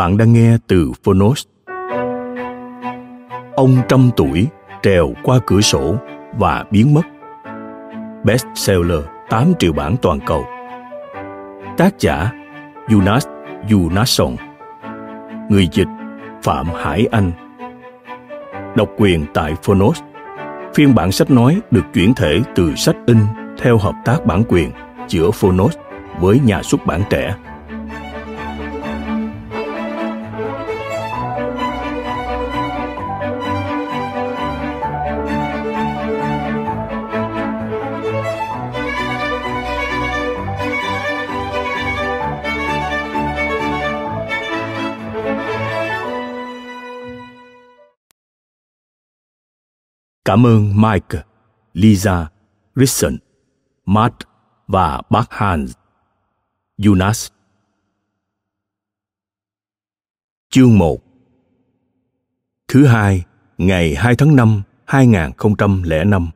Bạn đang nghe từ Phonos. Ông trăm tuổi, trèo qua cửa sổ và biến mất. Bestseller 8 triệu bản toàn cầu. Tác giả, Jonas Jonasson Người dịch, Phạm Hải Anh Độc quyền tại Phonos Phiên bản sách nói được chuyển thể từ sách in theo hợp tác bản quyền giữa Phonos với nhà xuất bản trẻ Cảm ơn Mike, Lisa, Christian, Matt và bác Hans. Jonas Chương 1 Thứ hai, ngày 2 tháng 5, 2005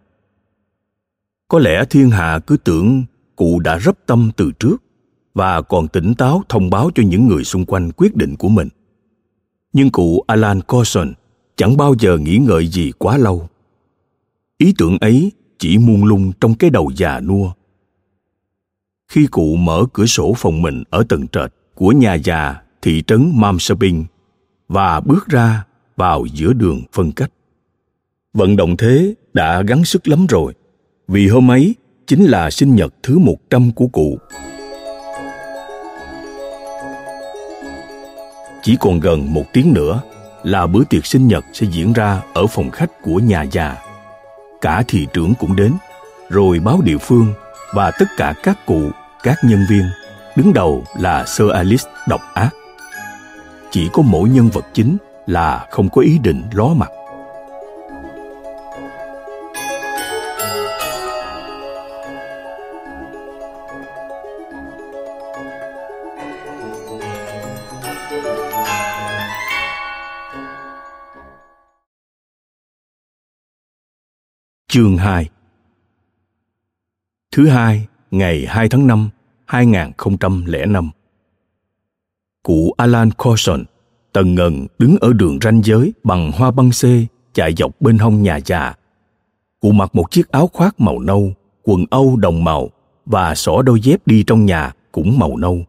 Có lẽ thiên hạ cứ tưởng cụ đã rấp tâm từ trước và còn tỉnh táo thông báo cho những người xung quanh quyết định của mình. Nhưng cụ Alan Corson chẳng bao giờ nghĩ ngợi gì quá lâu ý tưởng ấy chỉ muôn lung trong cái đầu già nua khi cụ mở cửa sổ phòng mình ở tầng trệt của nhà già thị trấn Mamsaping và bước ra vào giữa đường phân cách. Vận động thế đã gắng sức lắm rồi, vì hôm ấy chính là sinh nhật thứ một trăm của cụ. Chỉ còn gần một tiếng nữa là bữa tiệc sinh nhật sẽ diễn ra ở phòng khách của nhà già cả thị trưởng cũng đến, rồi báo địa phương và tất cả các cụ, các nhân viên, đứng đầu là Sir Alice độc ác. Chỉ có mỗi nhân vật chính là không có ý định ló mặt. Chương 2 Thứ hai, ngày 2 tháng 5, 2005 Cụ Alan Corson tần ngần đứng ở đường ranh giới bằng hoa băng xê chạy dọc bên hông nhà già. Cụ mặc một chiếc áo khoác màu nâu, quần âu đồng màu và xỏ đôi dép đi trong nhà cũng màu nâu.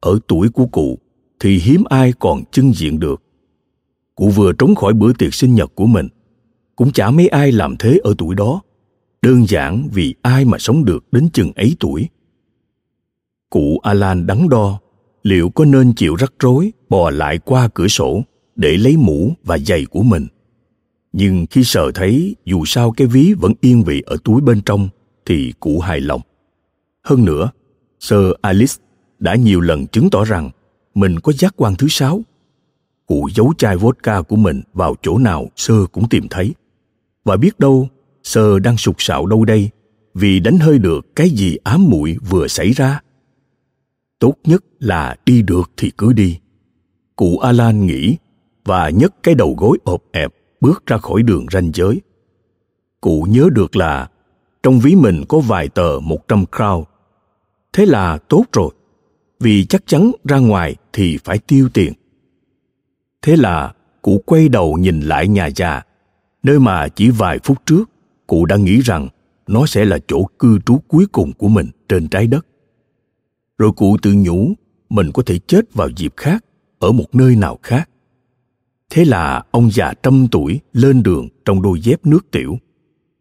Ở tuổi của cụ thì hiếm ai còn chân diện được. Cụ vừa trốn khỏi bữa tiệc sinh nhật của mình – cũng chả mấy ai làm thế ở tuổi đó. Đơn giản vì ai mà sống được đến chừng ấy tuổi. Cụ alan đắn đo, liệu có nên chịu rắc rối bò lại qua cửa sổ để lấy mũ và giày của mình? Nhưng khi sờ thấy dù sao cái ví vẫn yên vị ở túi bên trong thì cụ hài lòng. Hơn nữa, sir alice đã nhiều lần chứng tỏ rằng mình có giác quan thứ sáu. Cụ giấu chai vodka của mình vào chỗ nào sơ cũng tìm thấy và biết đâu, sơ đang sục sạo đâu đây, vì đánh hơi được cái gì ám muội vừa xảy ra. Tốt nhất là đi được thì cứ đi. Cụ alan nghĩ và nhấc cái đầu gối ộp ẹp bước ra khỏi đường ranh giới. Cụ nhớ được là trong ví mình có vài tờ một trăm crown thế là tốt rồi, vì chắc chắn ra ngoài thì phải tiêu tiền. Thế là cụ quay đầu nhìn lại nhà già nơi mà chỉ vài phút trước, cụ đã nghĩ rằng nó sẽ là chỗ cư trú cuối cùng của mình trên trái đất. Rồi cụ tự nhủ mình có thể chết vào dịp khác, ở một nơi nào khác. Thế là ông già trăm tuổi lên đường trong đôi dép nước tiểu,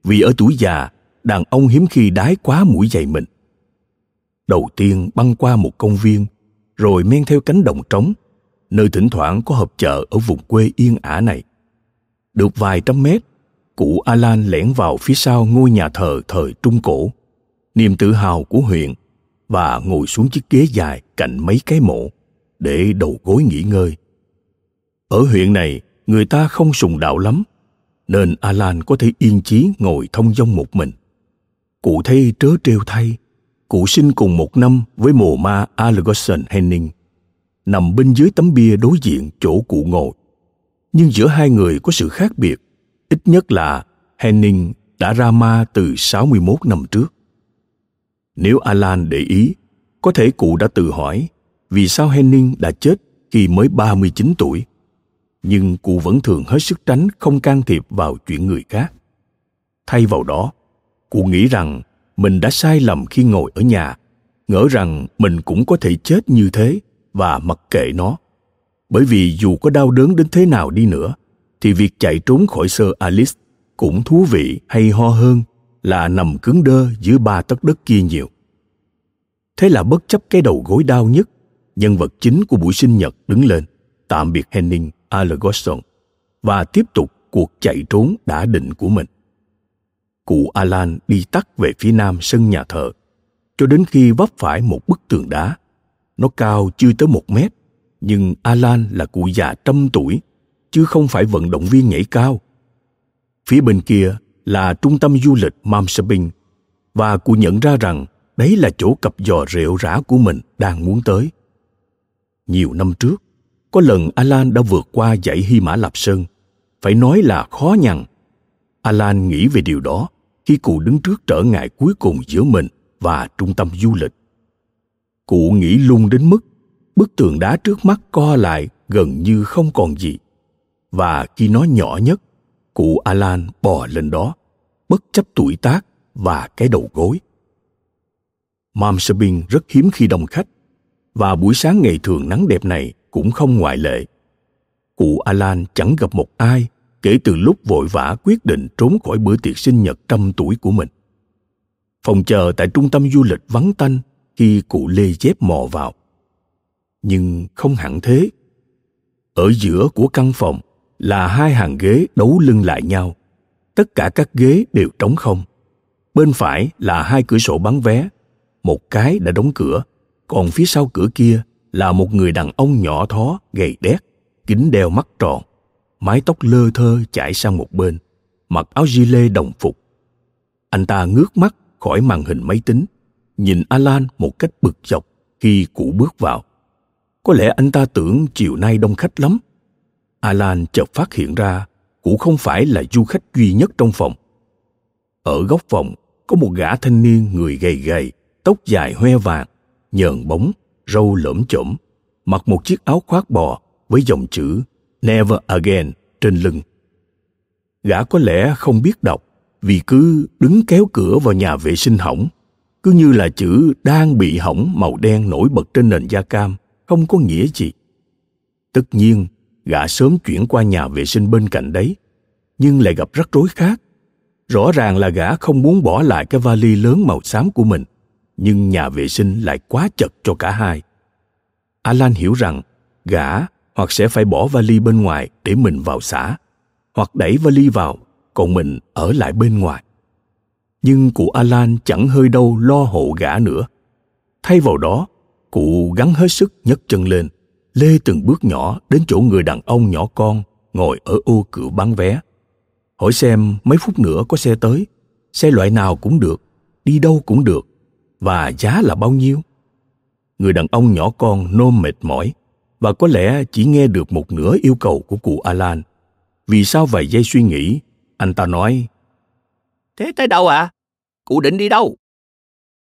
vì ở tuổi già, đàn ông hiếm khi đái quá mũi giày mình. Đầu tiên băng qua một công viên, rồi men theo cánh đồng trống, nơi thỉnh thoảng có họp chợ ở vùng quê yên ả này được vài trăm mét cụ alan lẻn vào phía sau ngôi nhà thờ thời trung cổ. Niềm tự hào của huyện và ngồi xuống chiếc ghế dài cạnh mấy cái mộ để đầu gối nghỉ ngơi. Ở huyện này người ta không sùng đạo lắm nên alan có thể yên chí ngồi thông dong một mình. Cụ thấy trớ trêu thay cụ sinh cùng một năm với mồ ma Algerson Henning, nằm bên dưới tấm bia đối diện chỗ cụ ngồi. Nhưng giữa hai người có sự khác biệt, ít nhất là Henning đã ra ma từ 61 năm trước. Nếu Alan để ý, có thể cụ đã tự hỏi vì sao Henning đã chết khi mới 39 tuổi. Nhưng cụ vẫn thường hết sức tránh không can thiệp vào chuyện người khác. Thay vào đó, cụ nghĩ rằng mình đã sai lầm khi ngồi ở nhà ngỡ rằng mình cũng có thể chết như thế và mặc kệ nó bởi vì dù có đau đớn đến thế nào đi nữa thì việc chạy trốn khỏi sơ alice cũng thú vị hay ho hơn là nằm cứng đơ dưới ba tấc đất kia nhiều thế là bất chấp cái đầu gối đau nhất nhân vật chính của buổi sinh nhật đứng lên tạm biệt henning algerson và tiếp tục cuộc chạy trốn đã định của mình cụ Alan đi tắt về phía nam sân nhà thờ, cho đến khi vấp phải một bức tường đá. Nó cao chưa tới một mét, nhưng Alan là cụ già trăm tuổi, chứ không phải vận động viên nhảy cao. Phía bên kia là trung tâm du lịch Mamsabing, và cụ nhận ra rằng đấy là chỗ cặp giò rượu rã của mình đang muốn tới. Nhiều năm trước, có lần Alan đã vượt qua dãy Hy Mã Lạp Sơn, phải nói là khó nhằn. Alan nghĩ về điều đó khi cụ đứng trước trở ngại cuối cùng giữa mình và trung tâm du lịch. Cụ nghĩ lung đến mức bức tường đá trước mắt co lại gần như không còn gì. Và khi nó nhỏ nhất, cụ Alan bò lên đó, bất chấp tuổi tác và cái đầu gối. Mamsabin rất hiếm khi đông khách, và buổi sáng ngày thường nắng đẹp này cũng không ngoại lệ. Cụ Alan chẳng gặp một ai kể từ lúc vội vã quyết định trốn khỏi bữa tiệc sinh nhật trăm tuổi của mình. Phòng chờ tại trung tâm du lịch vắng tanh khi cụ lê dép mò vào. Nhưng không hẳn thế. Ở giữa của căn phòng là hai hàng ghế đấu lưng lại nhau. Tất cả các ghế đều trống không. Bên phải là hai cửa sổ bán vé. Một cái đã đóng cửa, còn phía sau cửa kia là một người đàn ông nhỏ thó, gầy đét, kính đeo mắt tròn mái tóc lơ thơ chảy sang một bên, mặc áo gilet đồng phục. Anh ta ngước mắt khỏi màn hình máy tính, nhìn Alan một cách bực dọc khi cụ bước vào. Có lẽ anh ta tưởng chiều nay đông khách lắm. Alan chợt phát hiện ra cũng không phải là du khách duy nhất trong phòng. Ở góc phòng có một gã thanh niên người gầy gầy, tóc dài hoe vàng, nhờn bóng, râu lởm chởm, mặc một chiếc áo khoác bò với dòng chữ Never Again trên lưng. Gã có lẽ không biết đọc vì cứ đứng kéo cửa vào nhà vệ sinh hỏng, cứ như là chữ đang bị hỏng màu đen nổi bật trên nền da cam, không có nghĩa gì. Tất nhiên, gã sớm chuyển qua nhà vệ sinh bên cạnh đấy, nhưng lại gặp rắc rối khác. Rõ ràng là gã không muốn bỏ lại cái vali lớn màu xám của mình, nhưng nhà vệ sinh lại quá chật cho cả hai. Alan hiểu rằng gã hoặc sẽ phải bỏ vali bên ngoài để mình vào xã, hoặc đẩy vali vào, còn mình ở lại bên ngoài. Nhưng cụ Alan chẳng hơi đâu lo hộ gã nữa. Thay vào đó, cụ gắng hết sức nhấc chân lên, lê từng bước nhỏ đến chỗ người đàn ông nhỏ con ngồi ở ô cửa bán vé. Hỏi xem mấy phút nữa có xe tới, xe loại nào cũng được, đi đâu cũng được, và giá là bao nhiêu? Người đàn ông nhỏ con nôm mệt mỏi, và có lẽ chỉ nghe được một nửa yêu cầu của cụ Alan. Vì sao vài giây suy nghĩ, anh ta nói, Thế tới đâu ạ? À? Cụ định đi đâu?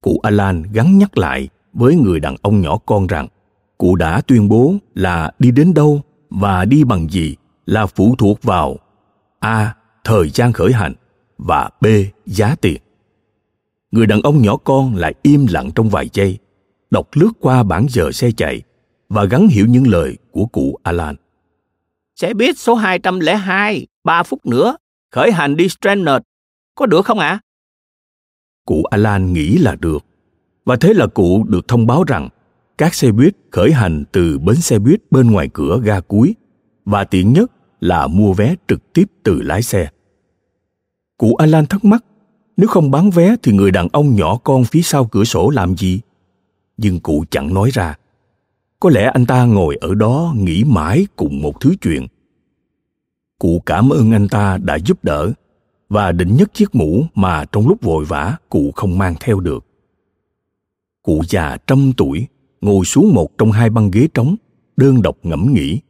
Cụ Alan gắn nhắc lại với người đàn ông nhỏ con rằng cụ đã tuyên bố là đi đến đâu và đi bằng gì là phụ thuộc vào A. Thời gian khởi hành và B. Giá tiền. người đàn ông nhỏ con lại im lặng trong vài giây, đọc lướt qua bản giờ xe chạy và gắn hiểu những lời của cụ Alan. Xe buýt số 202, 3 phút nữa, khởi hành đi Stranraer. Có được không ạ? À? Cụ Alan nghĩ là được. Và thế là cụ được thông báo rằng các xe buýt khởi hành từ bến xe buýt bên ngoài cửa ga cuối và tiện nhất là mua vé trực tiếp từ lái xe. Cụ Alan thắc mắc, nếu không bán vé thì người đàn ông nhỏ con phía sau cửa sổ làm gì? Nhưng cụ chẳng nói ra. Có lẽ anh ta ngồi ở đó nghĩ mãi cùng một thứ chuyện. Cụ cảm ơn anh ta đã giúp đỡ và định nhất chiếc mũ mà trong lúc vội vã cụ không mang theo được. Cụ già trăm tuổi ngồi xuống một trong hai băng ghế trống, đơn độc ngẫm nghĩ.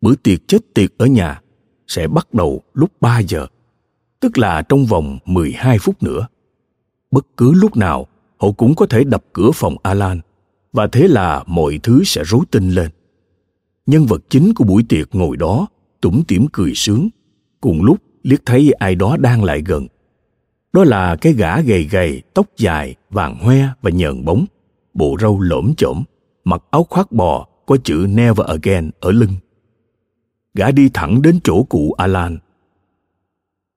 Bữa tiệc chết tiệc ở nhà sẽ bắt đầu lúc 3 giờ, tức là trong vòng 12 phút nữa. Bất cứ lúc nào, họ cũng có thể đập cửa phòng Alan, và thế là mọi thứ sẽ rối tinh lên. Nhân vật chính của buổi tiệc ngồi đó, tủm tỉm cười sướng, cùng lúc liếc thấy ai đó đang lại gần. Đó là cái gã gầy gầy, tóc dài, vàng hoe và nhờn bóng, bộ râu lổm chổm, mặc áo khoác bò có chữ Never Again ở lưng. Gã đi thẳng đến chỗ cụ Alan.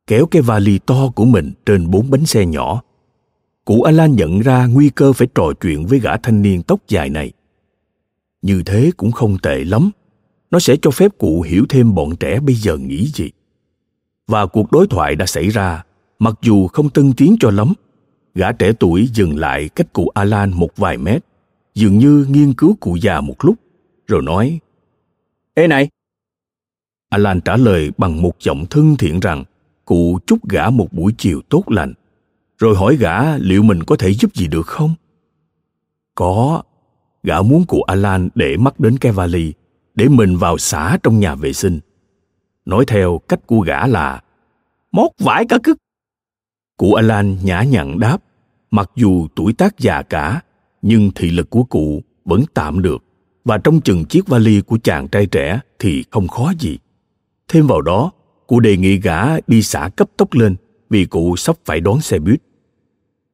Kéo cái vali to của mình trên bốn bánh xe nhỏ. Cụ Alan nhận ra nguy cơ phải trò chuyện với gã thanh niên tóc dài này. Như thế cũng không tệ lắm. Nó sẽ cho phép cụ hiểu thêm bọn trẻ bây giờ nghĩ gì. Và cuộc đối thoại đã xảy ra, mặc dù không tân tiến cho lắm gã trẻ tuổi dừng lại cách cụ Alan một vài mét, dường như nghiên cứu cụ già một lúc, rồi nói, Ê này! Alan trả lời bằng một giọng thân thiện rằng cụ chúc gã một buổi chiều tốt lành, rồi hỏi gã liệu mình có thể giúp gì được không? Có, gã muốn cụ Alan để mắt đến cái vali, để mình vào xả trong nhà vệ sinh. Nói theo cách của gã là móc vải cả cứt Cụ Alan nhã nhặn đáp, mặc dù tuổi tác già cả, nhưng thị lực của cụ vẫn tạm được và trong chừng chiếc vali của chàng trai trẻ thì không khó gì. Thêm vào đó, cụ đề nghị gã đi xả cấp tốc lên vì cụ sắp phải đón xe buýt.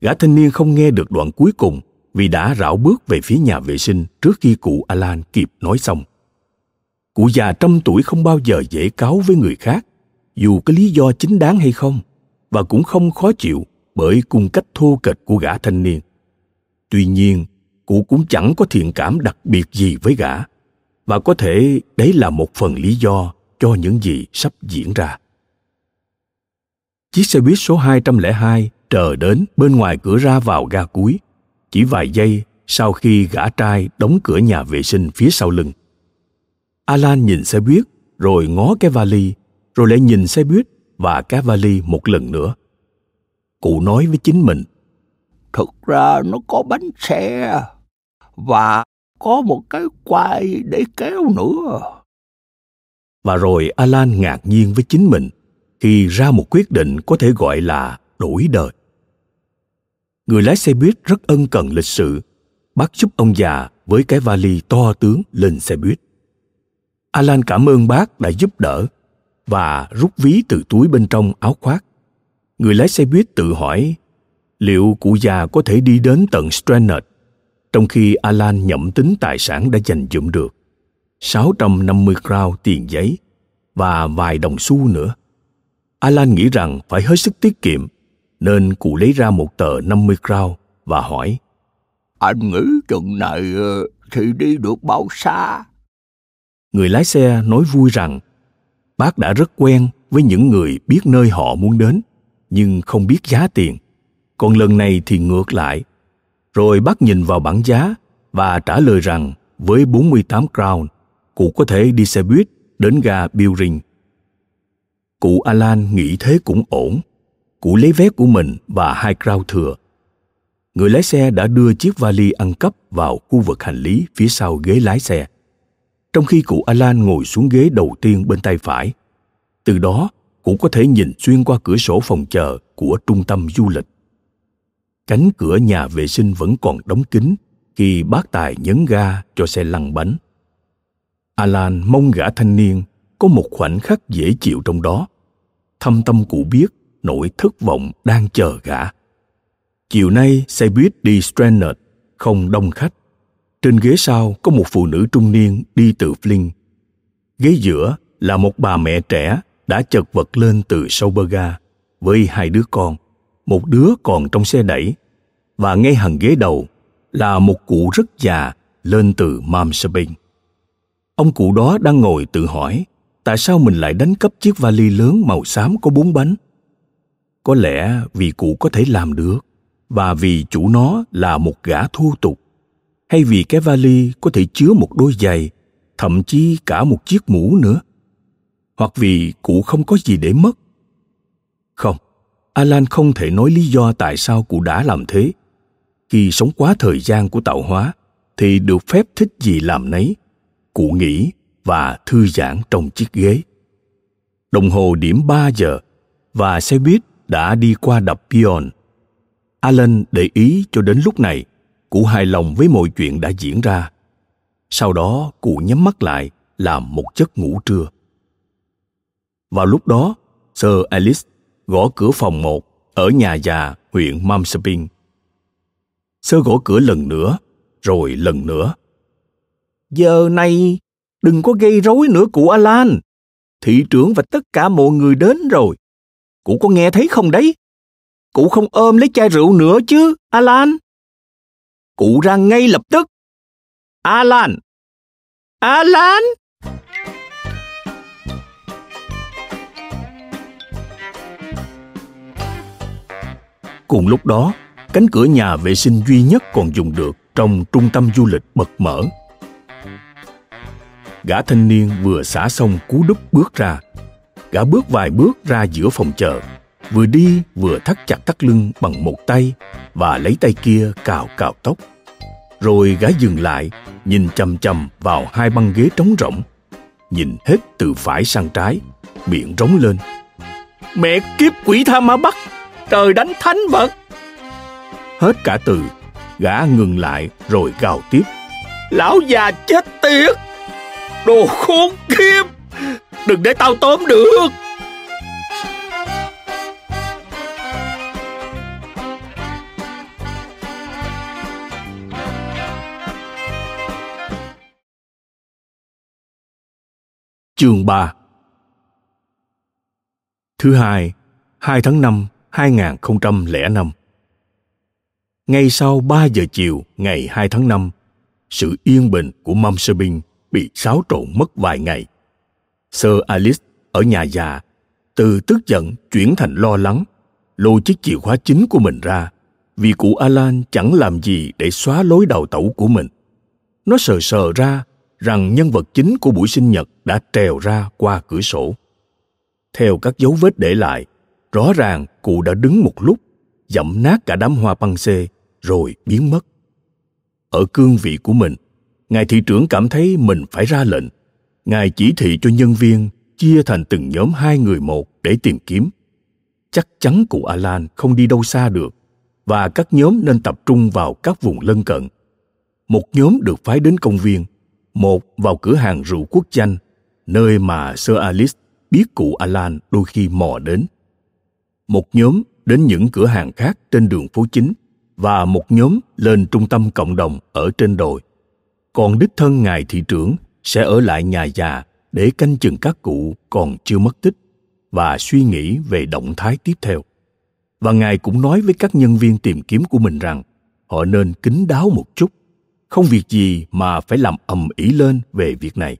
Gã thanh niên không nghe được đoạn cuối cùng vì đã rảo bước về phía nhà vệ sinh trước khi cụ Alan kịp nói xong. Cụ già trăm tuổi không bao giờ dễ cáo với người khác, dù có lý do chính đáng hay không – và cũng không khó chịu bởi cung cách thô kệch của gã thanh niên. Tuy nhiên, cụ cũng chẳng có thiện cảm đặc biệt gì với gã, và có thể đấy là một phần lý do cho những gì sắp diễn ra. Chiếc xe buýt số 202 chờ đến bên ngoài cửa ra vào ga cuối, chỉ vài giây sau khi gã trai đóng cửa nhà vệ sinh phía sau lưng. Alan nhìn xe buýt, rồi ngó cái vali, rồi lại nhìn xe buýt và cá vali một lần nữa. Cụ nói với chính mình, Thực ra nó có bánh xe và có một cái quai để kéo nữa. Và rồi Alan ngạc nhiên với chính mình khi ra một quyết định có thể gọi là đổi đời. Người lái xe buýt rất ân cần lịch sự, bắt giúp ông già với cái vali to tướng lên xe buýt. Alan cảm ơn bác đã giúp đỡ và rút ví từ túi bên trong áo khoác. Người lái xe buýt tự hỏi liệu cụ già có thể đi đến tận Stranraer trong khi Alan nhậm tính tài sản đã dành dụm được. 650 crown tiền giấy và vài đồng xu nữa. Alan nghĩ rằng phải hết sức tiết kiệm, nên cụ lấy ra một tờ 50 crown và hỏi Anh nghĩ chừng này ờ, thì đi được bao xa? Người lái xe nói vui rằng bác đã rất quen với những người biết nơi họ muốn đến nhưng không biết giá tiền còn lần này thì ngược lại rồi bác nhìn vào bảng giá và trả lời rằng với 48 crown, cụ có thể đi xe buýt đến ga Building. Cụ Alan nghĩ thế cũng ổn. Cụ lấy vé của mình và hai crown thừa. Người lái xe đã đưa chiếc vali ăn cắp vào khu vực hành lý phía sau ghế lái xe trong khi cụ Alan ngồi xuống ghế đầu tiên bên tay phải. Từ đó, cụ có thể nhìn xuyên qua cửa sổ phòng chờ của trung tâm du lịch. Cánh cửa nhà vệ sinh vẫn còn đóng kín khi bác tài nhấn ga cho xe lăn bánh. Alan mong gã thanh niên có một khoảnh khắc dễ chịu trong đó. Thâm tâm cụ biết nỗi thất vọng đang chờ gã. Chiều nay xe buýt đi Stranraer không đông khách. Trên ghế sau có một phụ nữ trung niên đi từ Flint. Ghế giữa là một bà mẹ trẻ đã chật vật lên từ sau bơ ga với hai đứa con, một đứa còn trong xe đẩy và ngay hàng ghế đầu là một cụ rất già lên từ Mamsabing. Ông cụ đó đang ngồi tự hỏi tại sao mình lại đánh cắp chiếc vali lớn màu xám có bốn bánh. Có lẽ vì cụ có thể làm được và vì chủ nó là một gã thô tục hay vì cái vali có thể chứa một đôi giày thậm chí cả một chiếc mũ nữa? Hoặc vì cụ không có gì để mất? Không alan không thể nói lý do tại sao cụ đã làm thế. Khi sống quá thời gian của tạo hóa thì được phép thích gì làm nấy cụ nghĩ và thư giãn trong chiếc ghế. Đồng hồ điểm 3 giờ và xe buýt đã đi qua đập Pion. Alan để ý cho đến lúc này, cụ hài lòng với mọi chuyện đã diễn ra. Sau đó, cụ nhắm mắt lại làm một giấc ngủ trưa. Vào lúc đó, Sir Alice gõ cửa phòng một ở nhà già huyện mamsapin Sơ gõ cửa lần nữa, rồi lần nữa. Giờ này, đừng có gây rối nữa cụ Alan. Thị trưởng và tất cả mọi người đến rồi. Cụ có nghe thấy không đấy? Cụ không ôm lấy chai rượu nữa chứ, Alan. Cụ ra ngay lập tức. Alan! Alan! Cùng lúc đó, cánh cửa nhà vệ sinh duy nhất còn dùng được trong trung tâm du lịch bật mở. Gã thanh niên vừa xả xong cú đúp bước ra. Gã bước vài bước ra giữa phòng chờ, vừa đi vừa thắt chặt thắt lưng bằng một tay và lấy tay kia cào cào tóc. Rồi gã dừng lại, nhìn chầm chầm vào hai băng ghế trống rỗng. Nhìn hết từ phải sang trái, miệng rống lên. Mẹ kiếp quỷ tha ma bắt, trời đánh thánh vật. Hết cả từ, gã ngừng lại rồi gào tiếp. Lão già chết tiệt! Đồ khốn kiếp! Đừng để tao tóm được! Chương 3 Thứ hai, 2 tháng 5, 2005 Ngay sau 3 giờ chiều ngày 2 tháng 5, sự yên bình của Mâm Sơ Binh bị xáo trộn mất vài ngày. Sơ Alice ở nhà già, từ tức giận chuyển thành lo lắng, lôi chiếc chìa khóa chính của mình ra, vì cụ Alan chẳng làm gì để xóa lối đào tẩu của mình. Nó sờ sờ ra rằng nhân vật chính của buổi sinh nhật đã trèo ra qua cửa sổ. Theo các dấu vết để lại, rõ ràng cụ đã đứng một lúc, dẫm nát cả đám hoa băng xê, rồi biến mất. Ở cương vị của mình, ngài thị trưởng cảm thấy mình phải ra lệnh. Ngài chỉ thị cho nhân viên chia thành từng nhóm hai người một để tìm kiếm. Chắc chắn cụ Alan không đi đâu xa được, và các nhóm nên tập trung vào các vùng lân cận. Một nhóm được phái đến công viên, một vào cửa hàng rượu quốc chanh, nơi mà Sir Alice biết cụ Alan đôi khi mò đến. Một nhóm đến những cửa hàng khác trên đường phố chính và một nhóm lên trung tâm cộng đồng ở trên đồi. Còn đích thân ngài thị trưởng sẽ ở lại nhà già để canh chừng các cụ còn chưa mất tích và suy nghĩ về động thái tiếp theo. Và ngài cũng nói với các nhân viên tìm kiếm của mình rằng họ nên kín đáo một chút không việc gì mà phải làm ầm ĩ lên về việc này.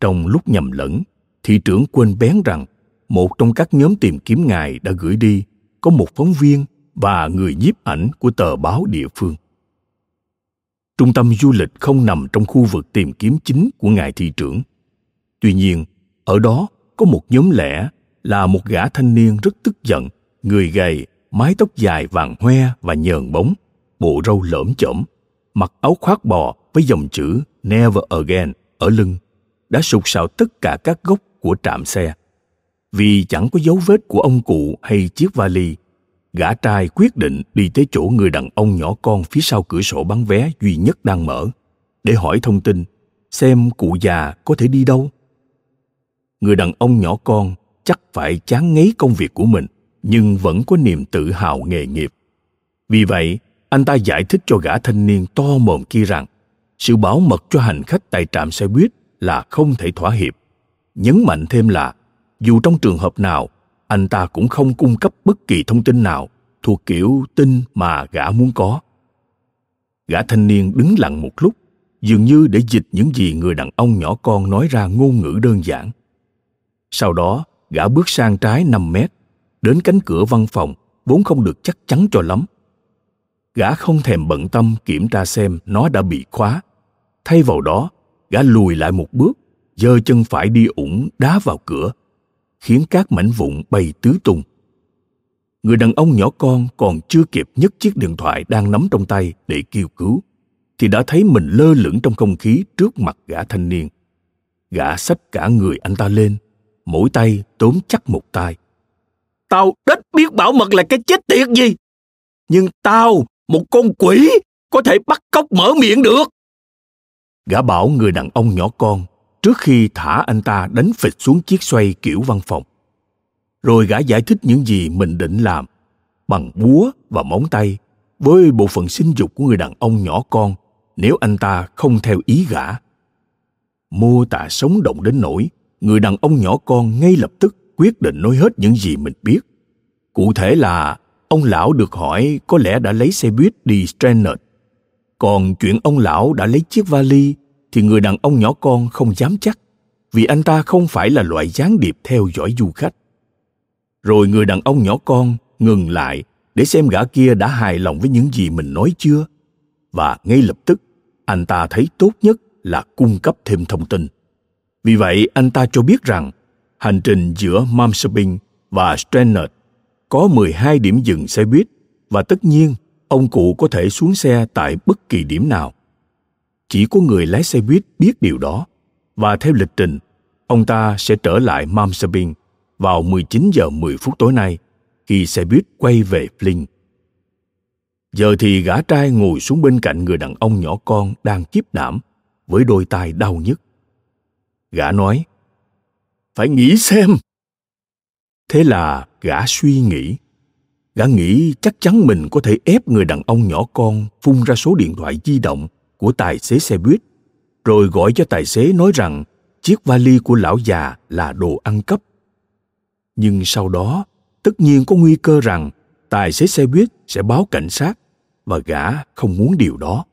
Trong lúc nhầm lẫn, thị trưởng quên bén rằng một trong các nhóm tìm kiếm ngài đã gửi đi có một phóng viên và người nhiếp ảnh của tờ báo địa phương. Trung tâm du lịch không nằm trong khu vực tìm kiếm chính của ngài thị trưởng. Tuy nhiên, ở đó có một nhóm lẻ là một gã thanh niên rất tức giận, người gầy, mái tóc dài vàng hoe và nhờn bóng, bộ râu lởm chởm mặc áo khoác bò với dòng chữ Never Again ở lưng, đã sụt sạo tất cả các gốc của trạm xe. Vì chẳng có dấu vết của ông cụ hay chiếc vali, gã trai quyết định đi tới chỗ người đàn ông nhỏ con phía sau cửa sổ bán vé duy nhất đang mở, để hỏi thông tin, xem cụ già có thể đi đâu. Người đàn ông nhỏ con chắc phải chán ngấy công việc của mình, nhưng vẫn có niềm tự hào nghề nghiệp Vì vậy, anh ta giải thích cho gã thanh niên to mồm kia rằng sự bảo mật cho hành khách tại trạm xe buýt là không thể thỏa hiệp. Nhấn mạnh thêm là dù trong trường hợp nào, anh ta cũng không cung cấp bất kỳ thông tin nào thuộc kiểu tin mà gã muốn có. Gã thanh niên đứng lặng một lúc, dường như để dịch những gì người đàn ông nhỏ con nói ra ngôn ngữ đơn giản. Sau đó, gã bước sang trái 5 mét, đến cánh cửa văn phòng, vốn không được chắc chắn cho lắm. Gã không thèm bận tâm kiểm tra xem nó đã bị khóa. Thay vào đó, gã lùi lại một bước, giơ chân phải đi ủng đá vào cửa, khiến các mảnh vụn bay tứ tung. Người đàn ông nhỏ con còn chưa kịp nhấc chiếc điện thoại đang nắm trong tay để kêu cứu, thì đã thấy mình lơ lửng trong không khí trước mặt gã thanh niên. Gã xách cả người anh ta lên, mỗi tay tóm chắc một tay. Tao đích biết bảo mật là cái chết tiệt gì. Nhưng tao, một con quỷ, có thể bắt cóc mở miệng được. Gã bảo người đàn ông nhỏ con trước khi thả anh ta đánh phịch xuống chiếc xoay kiểu văn phòng. Rồi gã giải thích những gì mình định làm bằng búa và móng tay với bộ phận sinh dục của người đàn ông nhỏ con nếu anh ta không theo ý gã. Mô tả sống động đến nỗi người đàn ông nhỏ con ngay lập tức quyết định nói hết những gì mình biết. Cụ thể là ông lão được hỏi có lẽ đã lấy xe buýt đi Stranraer. Còn chuyện ông lão đã lấy chiếc vali thì người đàn ông nhỏ con không dám chắc vì anh ta không phải là loại gián điệp theo dõi du khách. Rồi người đàn ông nhỏ con ngừng lại để xem gã kia đã hài lòng với những gì mình nói chưa. Và ngay lập tức, anh ta thấy tốt nhất là cung cấp thêm thông tin. Vì vậy, anh ta cho biết rằng hành trình giữa Mamsabing và Stranraer có 12 điểm dừng xe buýt và tất nhiên ông cụ có thể xuống xe tại bất kỳ điểm nào. Chỉ có người lái xe buýt biết điều đó và theo lịch trình, ông ta sẽ trở lại Mamsabin vào 19 giờ 10 phút tối nay khi xe buýt quay về Flint. Giờ thì gã trai ngồi xuống bên cạnh người đàn ông nhỏ con đang kiếp đảm với đôi tai đau nhức. Gã nói, phải nghĩ xem. Thế là gã suy nghĩ. Gã nghĩ chắc chắn mình có thể ép người đàn ông nhỏ con phun ra số điện thoại di động của tài xế xe buýt, rồi gọi cho tài xế nói rằng chiếc vali của lão già là đồ ăn cắp. Nhưng sau đó, tất nhiên có nguy cơ rằng tài xế xe buýt sẽ báo cảnh sát và gã không muốn điều đó.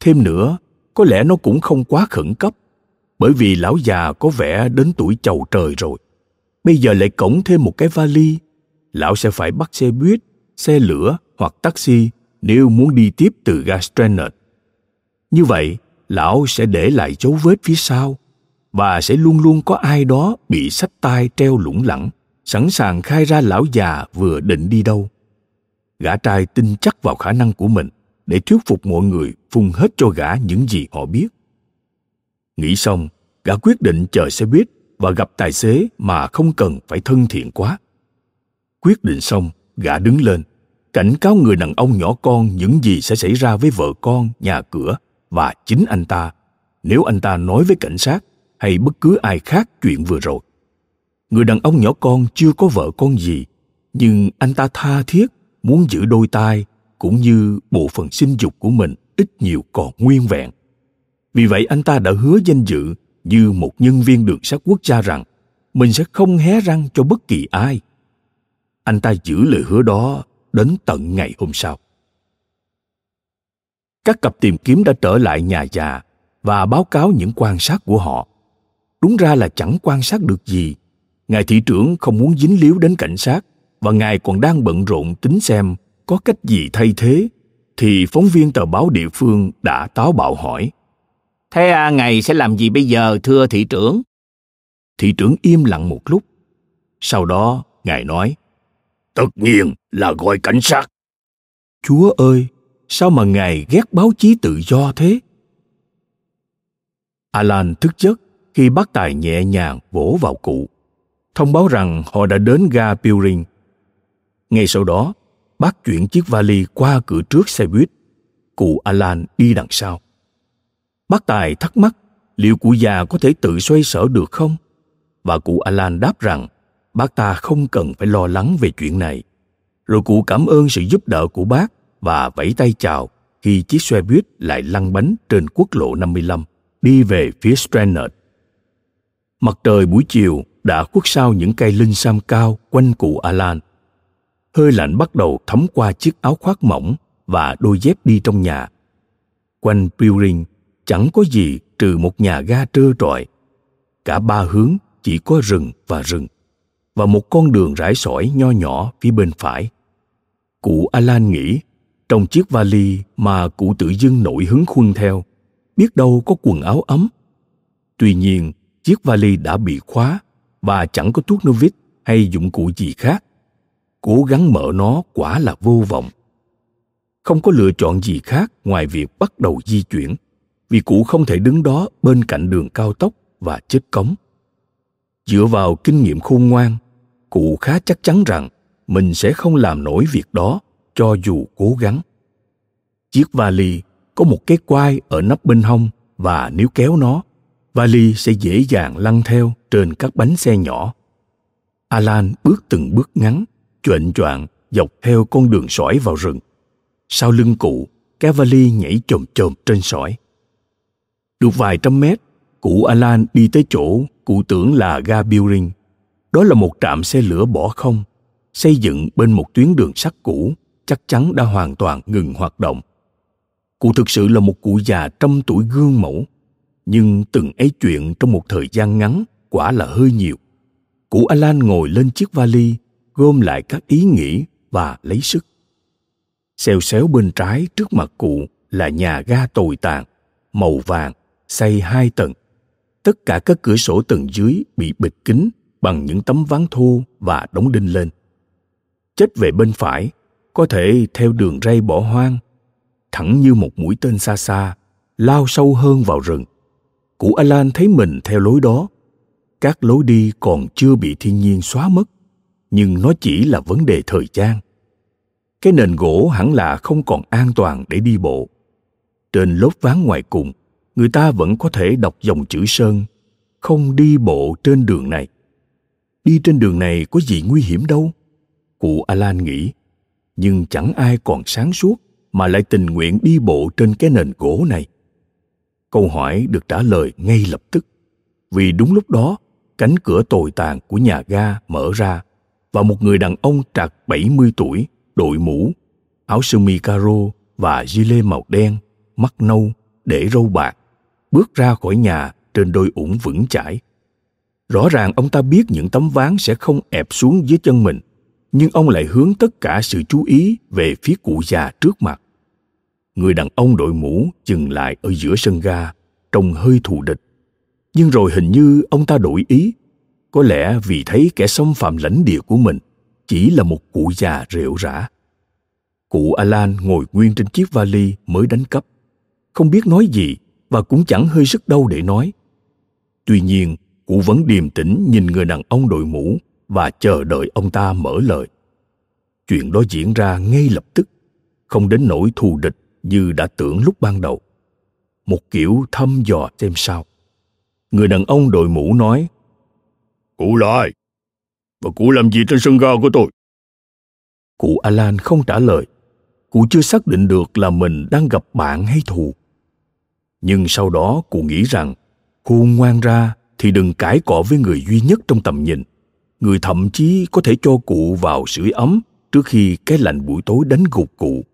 Thêm nữa, có lẽ nó cũng không quá khẩn cấp bởi vì lão già có vẻ đến tuổi chầu trời rồi. Bây giờ lại cổng thêm một cái vali, lão sẽ phải bắt xe buýt, xe lửa hoặc taxi nếu muốn đi tiếp từ ga Stranraer. Như vậy, lão sẽ để lại dấu vết phía sau và sẽ luôn luôn có ai đó bị sách tay treo lủng lẳng, sẵn sàng khai ra lão già vừa định đi đâu. Gã trai tin chắc vào khả năng của mình để thuyết phục mọi người phun hết cho gã những gì họ biết. Nghĩ xong, gã quyết định chờ xe buýt và gặp tài xế mà không cần phải thân thiện quá. Quyết định xong, gã đứng lên, cảnh cáo người đàn ông nhỏ con những gì sẽ xảy ra với vợ con, nhà cửa và chính anh ta nếu anh ta nói với cảnh sát hay bất cứ ai khác chuyện vừa rồi. Người đàn ông nhỏ con chưa có vợ con gì, nhưng anh ta tha thiết muốn giữ đôi tai cũng như bộ phận sinh dục của mình ít nhiều còn nguyên vẹn. Vì vậy anh ta đã hứa danh dự như một nhân viên đường sắt quốc gia rằng, mình sẽ không hé răng cho bất kỳ ai. Anh ta giữ lời hứa đó đến tận ngày hôm sau. Các cặp tìm kiếm đã trở lại nhà già và báo cáo những quan sát của họ. Đúng ra là chẳng quan sát được gì. Ngài thị trưởng không muốn dính líu đến cảnh sát và ngài còn đang bận rộn tính xem có cách gì thay thế thì phóng viên tờ báo địa phương đã táo bạo hỏi Thế à, ngài sẽ làm gì bây giờ, thưa thị trưởng? Thị trưởng im lặng một lúc. Sau đó, ngài nói, Tất nhiên là gọi cảnh sát. Chúa ơi, sao mà ngài ghét báo chí tự do thế? Alan thức giấc khi bác tài nhẹ nhàng vỗ vào cụ, thông báo rằng họ đã đến ga Pilring. Ngay sau đó, bác chuyển chiếc vali qua cửa trước xe buýt. Cụ Alan đi đằng sau. Bác Tài thắc mắc, liệu cụ già có thể tự xoay sở được không? Và cụ Alan đáp rằng, bác ta không cần phải lo lắng về chuyện này. Rồi cụ cảm ơn sự giúp đỡ của bác và vẫy tay chào khi chiếc xe buýt lại lăn bánh trên quốc lộ 55 đi về phía Stranraer. Mặt trời buổi chiều đã khuất sau những cây linh sam cao quanh cụ Alan. Hơi lạnh bắt đầu thấm qua chiếc áo khoác mỏng và đôi dép đi trong nhà. Quanh Pewring chẳng có gì trừ một nhà ga trơ trọi. Cả ba hướng chỉ có rừng và rừng và một con đường rải sỏi nho nhỏ phía bên phải. Cụ Alan nghĩ trong chiếc vali mà cụ tự dưng nổi hứng khuân theo, biết đâu có quần áo ấm. Tuy nhiên, chiếc vali đã bị khóa và chẳng có thuốc Novit hay dụng cụ gì khác. Cố gắng mở nó quả là vô vọng. Không có lựa chọn gì khác ngoài việc bắt đầu di chuyển, vì cụ không thể đứng đó bên cạnh đường cao tốc và chết cống. Dựa vào kinh nghiệm khôn ngoan, cụ khá chắc chắn rằng mình sẽ không làm nổi việc đó cho dù cố gắng. Chiếc vali có một cái quai ở nắp bên hông và nếu kéo nó, vali sẽ dễ dàng lăn theo trên các bánh xe nhỏ. Alan bước từng bước ngắn, choạng choạng dọc theo con đường sỏi vào rừng. Sau lưng cụ, cái vali nhảy chồm chồm trên sỏi. Được vài trăm mét, cụ Alan đi tới chỗ cụ tưởng là ga Building. Đó là một trạm xe lửa bỏ không, xây dựng bên một tuyến đường sắt cũ, chắc chắn đã hoàn toàn ngừng hoạt động. Cụ thực sự là một cụ già trăm tuổi gương mẫu, nhưng từng ấy chuyện trong một thời gian ngắn quả là hơi nhiều. Cụ Alan ngồi lên chiếc vali, gom lại các ý nghĩ và lấy sức. Xèo xéo bên trái trước mặt cụ là nhà ga tồi tàn, màu vàng, xây hai tầng. Tất cả các cửa sổ tầng dưới bị bịt kín bằng những tấm ván thô và đóng đinh lên. Chết về bên phải, có thể theo đường ray bỏ hoang, thẳng như một mũi tên xa xa, lao sâu hơn vào rừng. Cụ Alan thấy mình theo lối đó. Các lối đi còn chưa bị thiên nhiên xóa mất, nhưng nó chỉ là vấn đề thời gian. Cái nền gỗ hẳn là không còn an toàn để đi bộ. Trên lớp ván ngoài cùng, người ta vẫn có thể đọc dòng chữ sơn không đi bộ trên đường này. Đi trên đường này có gì nguy hiểm đâu? Cụ alan nghĩ. Nhưng chẳng ai còn sáng suốt mà lại tình nguyện đi bộ trên cái nền gỗ này. Câu hỏi được trả lời ngay lập tức. Vì đúng lúc đó cánh cửa tồi tàn của nhà ga mở ra và một người đàn ông trạc 70 tuổi, đội mũ, áo sơ mi caro và gilet màu đen, mắt nâu, để râu bạc, bước ra khỏi nhà trên đôi ủng vững chãi. Rõ ràng ông ta biết những tấm ván sẽ không ẹp xuống dưới chân mình, nhưng ông lại hướng tất cả sự chú ý về phía cụ già trước mặt. Người đàn ông đội mũ dừng lại ở giữa sân ga, trông hơi thù địch. Nhưng rồi hình như ông ta đổi ý, có lẽ vì thấy kẻ xâm phạm lãnh địa của mình chỉ là một cụ già rệu rã. Cụ Alan ngồi nguyên trên chiếc vali mới đánh cắp, không biết nói gì và cũng chẳng hơi sức đâu để nói. Tuy nhiên, cụ vẫn điềm tĩnh nhìn người đàn ông đội mũ và chờ đợi ông ta mở lời. Chuyện đó diễn ra ngay lập tức, không đến nỗi thù địch như đã tưởng lúc ban đầu. Một kiểu thăm dò xem sao. Người đàn ông đội mũ nói, Cụ là ai? Và cụ làm gì trên sân ga của tôi? Cụ Alan không trả lời. Cụ chưa xác định được là mình đang gặp bạn hay thù nhưng sau đó cụ nghĩ rằng khôn ngoan ra thì đừng cãi cọ với người duy nhất trong tầm nhìn. Người thậm chí có thể cho cụ vào sưởi ấm trước khi cái lạnh buổi tối đánh gục cụ.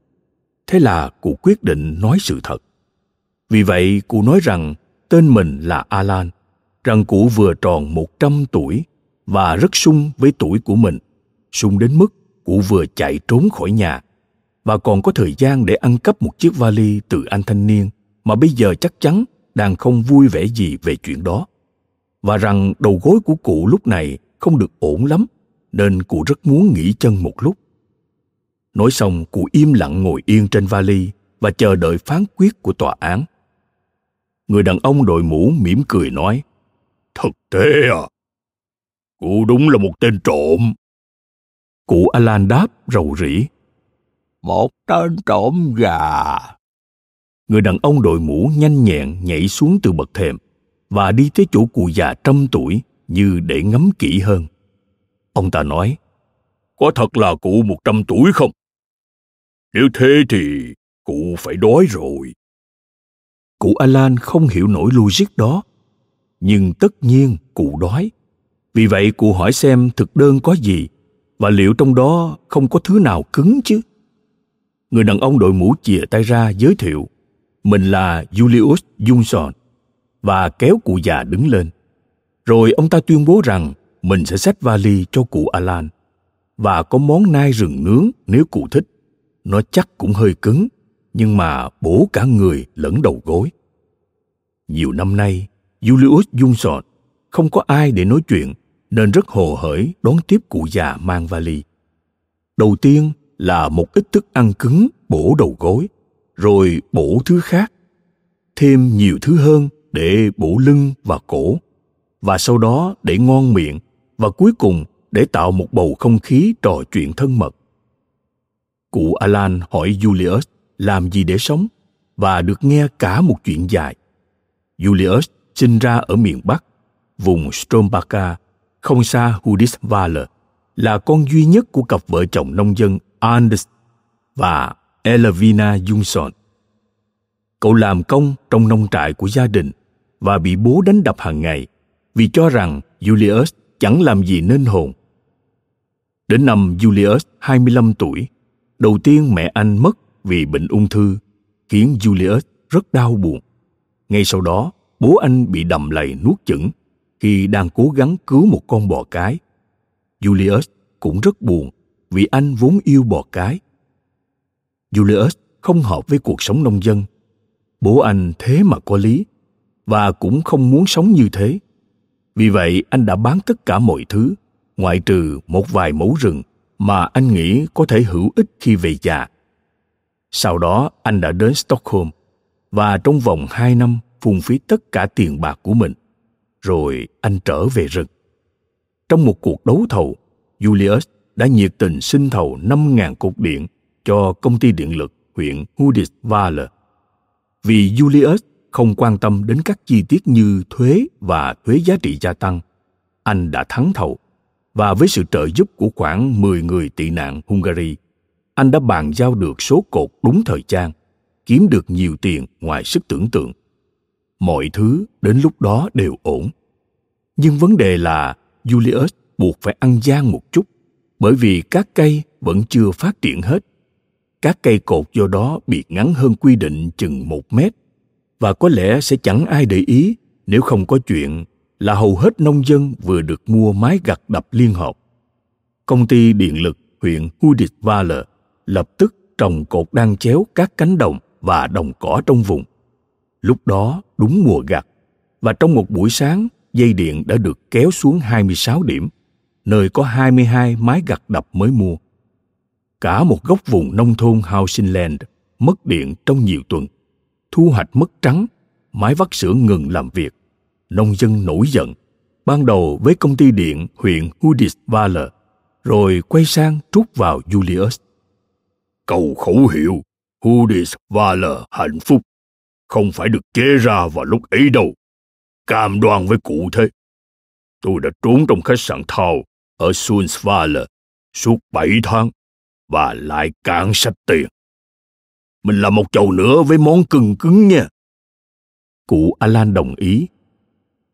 Thế là cụ quyết định nói sự thật. Vì vậy, cụ nói rằng tên mình là alan, rằng cụ vừa tròn một trăm tuổi và rất sung với tuổi của mình. Sung đến mức cụ vừa chạy trốn khỏi nhà và còn có thời gian để ăn cắp một chiếc vali từ anh thanh niên mà bây giờ chắc chắn đang không vui vẻ gì về chuyện đó. Và rằng đầu gối của cụ lúc này không được ổn lắm, nên cụ rất muốn nghỉ chân một lúc. Nói xong, cụ im lặng ngồi yên trên vali và chờ đợi phán quyết của tòa án. Người đàn ông đội mũ mỉm cười nói thật thế à cụ đúng là một tên trộm. Cụ alan đáp rầu rĩ, một tên trộm gà người đàn ông đội mũ nhanh nhẹn nhảy xuống từ bậc thềm và đi tới chỗ cụ già trăm tuổi như để ngắm kỹ hơn. Ông ta nói, có thật là cụ một trăm tuổi không? Nếu thế thì cụ phải đói rồi. Cụ Alan không hiểu nổi logic đó. Nhưng tất nhiên cụ đói. Vì vậy cụ hỏi xem thực đơn có gì và liệu trong đó không có thứ nào cứng chứ. Người đàn ông đội mũ chìa tay ra giới thiệu mình là Julius Johnson và kéo cụ già đứng lên. Rồi ông ta tuyên bố rằng mình sẽ xách vali cho cụ Alan và có món nai rừng nướng nếu cụ thích. Nó chắc cũng hơi cứng, nhưng mà bổ cả người lẫn đầu gối. Nhiều năm nay, Julius Johnson không có ai để nói chuyện nên rất hồ hởi đón tiếp cụ già mang vali. Đầu tiên là một ít thức ăn cứng bổ đầu gối, rồi bổ thứ khác, thêm nhiều thứ hơn để bổ lưng và cổ, và sau đó để ngon miệng và cuối cùng để tạo một bầu không khí trò chuyện thân mật. Cụ Alan hỏi Julius làm gì để sống và được nghe cả một chuyện dài. Julius sinh ra ở miền Bắc, vùng Strombaka, không xa Hudisvaler, là con duy nhất của cặp vợ chồng nông dân Anders và elvina Johnson. Cậu làm công trong nông trại của gia đình và bị bố đánh đập hàng ngày vì cho rằng Julius chẳng làm gì nên hồn. Đến năm Julius 25 tuổi, đầu tiên mẹ anh mất vì bệnh ung thư, khiến Julius rất đau buồn. Ngay sau đó, bố anh bị đầm lầy nuốt chửng khi đang cố gắng cứu một con bò cái. Julius cũng rất buồn vì anh vốn yêu bò cái. Julius không hợp với cuộc sống nông dân. Bố anh thế mà có lý và cũng không muốn sống như thế. Vì vậy anh đã bán tất cả mọi thứ, ngoại trừ một vài mẫu rừng mà anh nghĩ có thể hữu ích khi về già. Sau đó anh đã đến Stockholm và trong vòng hai năm phung phí tất cả tiền bạc của mình. Rồi anh trở về rừng. Trong một cuộc đấu thầu, Julius đã nhiệt tình xin thầu 5.000 cột điện cho công ty điện lực huyện Hudisvaler. Vì Julius không quan tâm đến các chi tiết như thuế và thuế giá trị gia tăng, anh đã thắng thầu và với sự trợ giúp của khoảng 10 người tị nạn Hungary, anh đã bàn giao được số cột đúng thời gian, kiếm được nhiều tiền ngoài sức tưởng tượng. Mọi thứ đến lúc đó đều ổn. Nhưng vấn đề là Julius buộc phải ăn gian một chút bởi vì các cây vẫn chưa phát triển hết. Các cây cột do đó bị ngắn hơn quy định chừng một mét và có lẽ sẽ chẳng ai để ý nếu không có chuyện là hầu hết nông dân vừa được mua máy gặt đập liên hợp. Công ty điện lực huyện Huditvaler lập tức trồng cột đang chéo các cánh đồng và đồng cỏ trong vùng. Lúc đó đúng mùa gặt và trong một buổi sáng dây điện đã được kéo xuống 26 điểm, nơi có 22 máy gặt đập mới mua. Cả một góc vùng nông thôn Housingland mất điện trong nhiều tuần. Thu hoạch mất trắng, máy vắt sữa ngừng làm việc. Nông dân nổi giận, ban đầu với công ty điện huyện Hudisvaler, rồi quay sang trút vào Julius. Cầu khẩu hiệu Hudisvaler hạnh phúc không phải được chế ra vào lúc ấy đâu. Cam đoan với cụ thế. Tôi đã trốn trong khách sạn Thao ở Sundsvall suốt bảy tháng và lại cạn sạch tiền. Mình làm một chầu nữa với món cưng cứng nha. Cụ Alan đồng ý.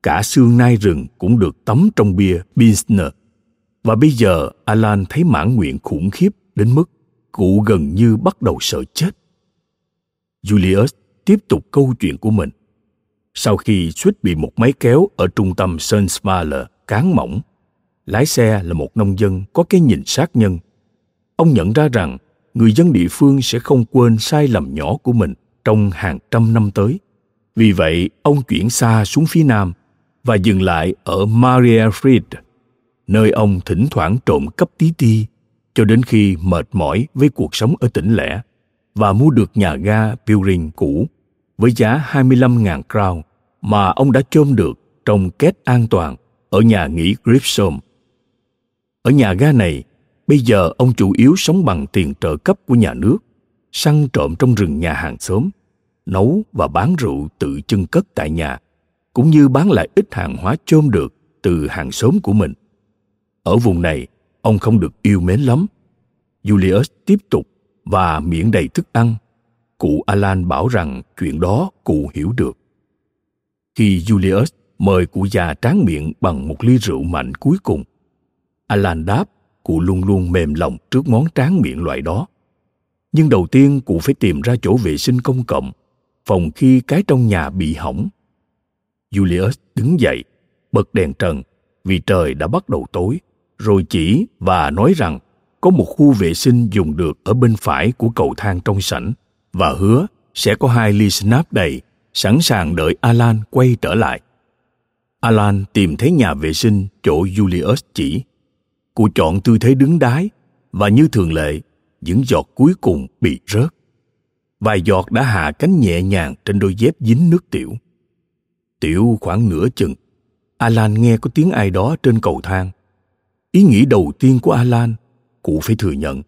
Cả xương nai rừng cũng được tắm trong bia Pilsner. Và bây giờ Alan thấy mãn nguyện khủng khiếp đến mức cụ gần như bắt đầu sợ chết. Julius tiếp tục câu chuyện của mình. Sau khi suýt bị một máy kéo ở trung tâm Sundsvall cán mỏng, lái xe là một nông dân có cái nhìn sát nhân. Ông nhận ra rằng người dân địa phương sẽ không quên sai lầm nhỏ của mình trong hàng trăm năm tới. Vì vậy, ông chuyển xa xuống phía nam và dừng lại ở Maria Fried, nơi ông thỉnh thoảng trộm cắp tí ti cho đến khi mệt mỏi với cuộc sống ở tỉnh lẻ và mua được nhà ga Pilring cũ với giá 25.000 crown mà ông đã chôm được trong két an toàn ở nhà nghỉ Gripsholm. Ở nhà ga này, bây giờ ông chủ yếu sống bằng tiền trợ cấp của nhà nước, săn trộm trong rừng nhà hàng xóm, nấu và bán rượu tự chân cất tại nhà, cũng như bán lại ít hàng hóa chôm được từ hàng xóm của mình. Ở vùng này, ông không được yêu mến lắm. Julius tiếp tục và miệng đầy thức ăn cụ alan bảo rằng chuyện đó cụ hiểu được khi julius mời cụ già tráng miệng bằng một ly rượu mạnh cuối cùng alan đáp cụ luôn luôn mềm lòng trước món tráng miệng loại đó. Nhưng đầu tiên cụ phải tìm ra chỗ vệ sinh công cộng, phòng khi cái trong nhà bị hỏng. Julius đứng dậy, bật đèn trần, vì trời đã bắt đầu tối, rồi chỉ và nói rằng có một khu vệ sinh dùng được ở bên phải của cầu thang trong sảnh, và hứa sẽ có hai ly snap đầy, sẵn sàng đợi alan quay trở lại. Alan tìm thấy nhà vệ sinh, chỗ julius chỉ cụ chọn tư thế đứng đái, và như thường lệ, những giọt cuối cùng bị rớt. Vài giọt đã hạ cánh nhẹ nhàng trên đôi dép dính nước tiểu. Tiểu khoảng nửa chừng, alan nghe có tiếng ai đó trên cầu thang. Ý nghĩ đầu tiên của alan cụ phải thừa nhận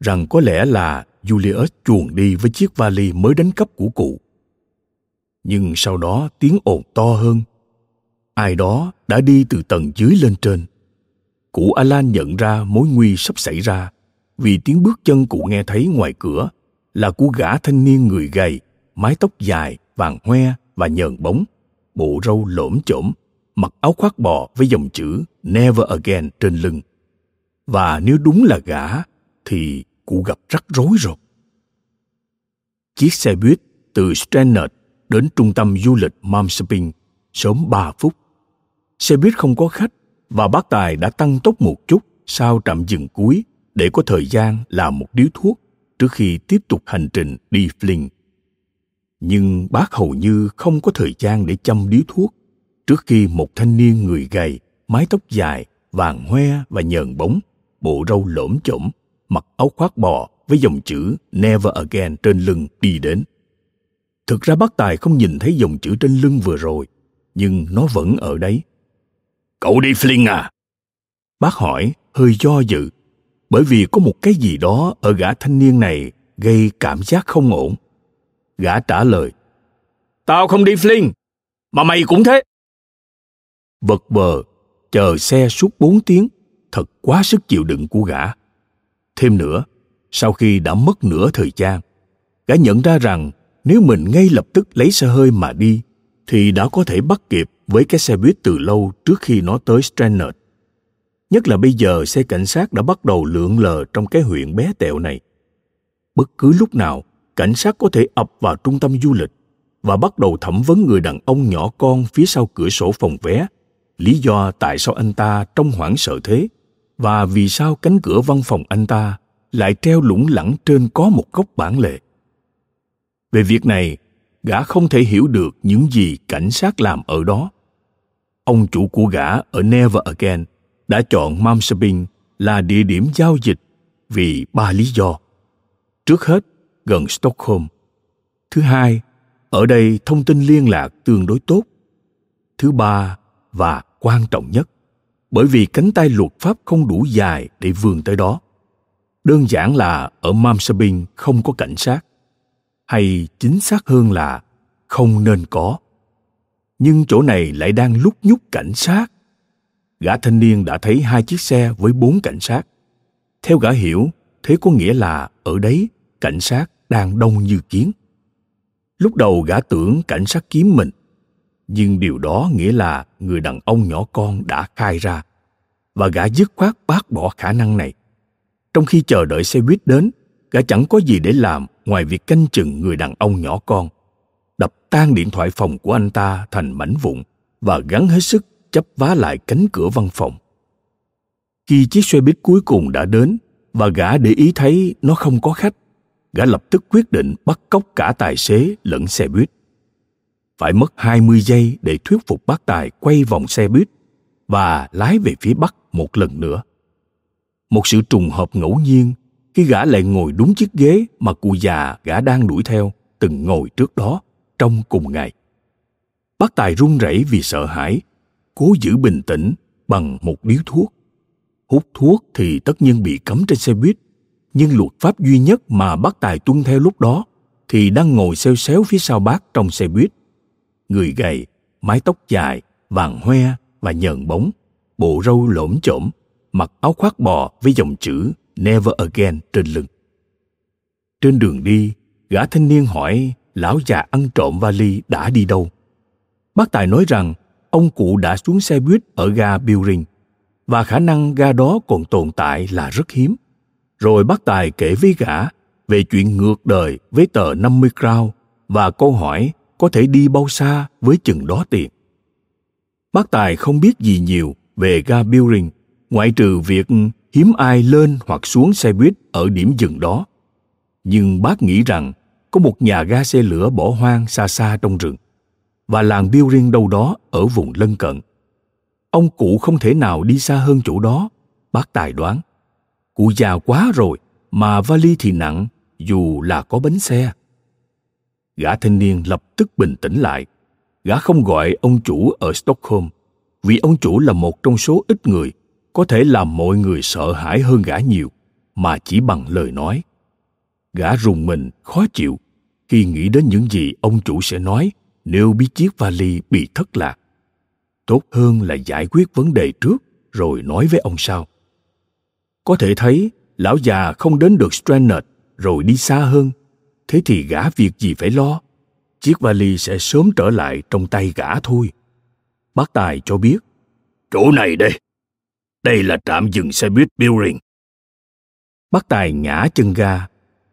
rằng có lẽ là julius chuồn đi với chiếc vali mới đánh cắp của cụ. Nhưng sau đó tiếng ồn to hơn. Ai đó đã đi từ tầng dưới lên trên cụ alan nhận ra mối nguy sắp xảy ra. Vì tiếng bước chân cụ nghe thấy ngoài cửa là của gã thanh niên người gầy, mái tóc dài, vàng hoe và nhờn bóng, bộ râu lổm chổm mặc áo khoác bò với dòng chữ never again trên lưng. Và nếu đúng là gã, thì cụ gặp rắc rối rồi. Chiếc xe buýt từ Stranraer đến trung tâm du lịch Malmsteen sớm 3 phút. Xe buýt không có khách và bác Tài đã tăng tốc một chút sau trạm dừng cuối để có thời gian làm một điếu thuốc trước khi tiếp tục hành trình đi Flint. Nhưng bác hầu như không có thời gian để chăm điếu thuốc trước khi một thanh niên người gầy, mái tóc dài, vàng hoe và nhờn bóng, bộ râu lõm chổm, mặc áo khoác bò với dòng chữ Never Again trên lưng đi đến. Thực ra bác Tài không nhìn thấy dòng chữ trên lưng vừa rồi, nhưng nó vẫn ở đấy. Cậu đi Flynn à? Bác hỏi, hơi do dự, bởi vì có một cái gì đó ở gã thanh niên này gây cảm giác không ổn. Gã trả lời, Tao không đi Flynn, mà mày cũng thế. Vật bờ, chờ xe suốt bốn tiếng, thật quá sức chịu đựng của gã. Thêm nữa, sau khi đã mất nửa thời gian, gã nhận ra rằng nếu mình ngay lập tức lấy xe hơi mà đi, thì đã có thể bắt kịp với cái xe buýt từ lâu trước khi nó tới Stranraer. Nhất là bây giờ xe cảnh sát đã bắt đầu lượn lờ trong cái huyện bé tẹo này. Bất cứ lúc nào, cảnh sát có thể ập vào trung tâm du lịch và bắt đầu thẩm vấn người đàn ông nhỏ con phía sau cửa sổ phòng vé lý do tại sao anh ta trong hoảng sợ thế và vì sao cánh cửa văn phòng anh ta lại treo lủng lẳng trên có một góc bản lệ về việc này gã không thể hiểu được những gì cảnh sát làm ở đó. Ông chủ của gã ở never again đã chọn Malmsteen là địa điểm giao dịch vì ba lý do. Trước hết, gần stockholm. Thứ hai, ở đây thông tin liên lạc tương đối tốt. Thứ ba và quan trọng nhất, bởi vì cánh tay luật pháp không đủ dài để vươn tới đó. Đơn giản là ở Malmsteen không có cảnh sát hay chính xác hơn là không nên có. Nhưng chỗ này lại đang lúc nhúc cảnh sát. Gã thanh niên đã thấy hai chiếc xe với bốn cảnh sát. Theo gã hiểu, thế có nghĩa là ở đấy, cảnh sát đang đông như kiến. Lúc đầu gã tưởng cảnh sát kiếm mình, nhưng điều đó nghĩa là người đàn ông nhỏ con đã khai ra, và gã dứt khoát bác bỏ khả năng này. Trong khi chờ đợi xe buýt đến, gã chẳng có gì để làm ngoài việc canh chừng người đàn ông nhỏ con, đập tan điện thoại phòng của anh ta thành mảnh vụn và gắn hết sức chấp vá lại cánh cửa văn phòng khi chiếc xe buýt cuối cùng đã đến và gã để ý thấy nó không có khách, gã lập tức quyết định bắt cóc cả tài xế lẫn xe buýt phải mất 20 giây để thuyết phục bác tài quay vòng xe buýt và lái về phía bắc một lần nữa. Một sự trùng hợp ngẫu nhiên khi gã lại ngồi đúng chiếc ghế mà cụ già gã đang đuổi theo từng ngồi trước đó trong cùng ngày. Bác Tài run rẩy vì sợ hãi, cố giữ bình tĩnh bằng một điếu thuốc. Hút thuốc thì tất nhiên bị cấm trên xe buýt, nhưng luật pháp duy nhất mà bác Tài tuân theo lúc đó thì đang ngồi xeo xéo phía sau bác trong xe buýt người gầy, mái tóc dài, vàng hoe và nhờn bóng, bộ râu lổm chổm, mặc áo khoác bò với dòng chữ Never Again trên lưng. Trên đường đi, gã thanh niên hỏi lão già ăn trộm vali đã đi đâu. Bác Tài nói rằng ông cụ đã xuống xe buýt ở ga Building và khả năng ga đó còn tồn tại là rất hiếm. Rồi bác Tài kể với gã về chuyện ngược đời với tờ 50 crown và câu hỏi có thể đi bao xa với chừng đó tiền. Bác Tài không biết gì nhiều về ga Building ngoại trừ việc hiếm ai lên hoặc xuống xe buýt ở điểm dừng đó. Nhưng bác nghĩ rằng có một nhà ga xe lửa bỏ hoang xa xa trong rừng và làng Building đâu đó ở vùng lân cận. Ông cụ không thể nào đi xa hơn chỗ đó, bác Tài đoán. Cụ già quá rồi mà vali thì nặng dù là có bánh xe. Gã thanh niên lập tức bình tĩnh lại. Gã không gọi ông chủ ở Stockholm vì ông chủ là một trong số ít người có thể làm mọi người sợ hãi hơn gã nhiều, mà chỉ bằng lời nói. Gã rùng mình, khó chịu. Khi nghĩ đến những gì ông chủ sẽ nói, nếu biết chiếc vali bị thất lạc, tốt hơn là giải quyết vấn đề trước, rồi nói với ông sau. Có thể thấy, lão già không đến được stranded rồi đi xa hơn. Thế thì gã việc gì phải lo? Chiếc vali sẽ sớm trở lại trong tay gã thôi. Bác tài cho biết. Chỗ này đây đây là trạm dừng xe buýt Building. Bác Tài ngã chân ga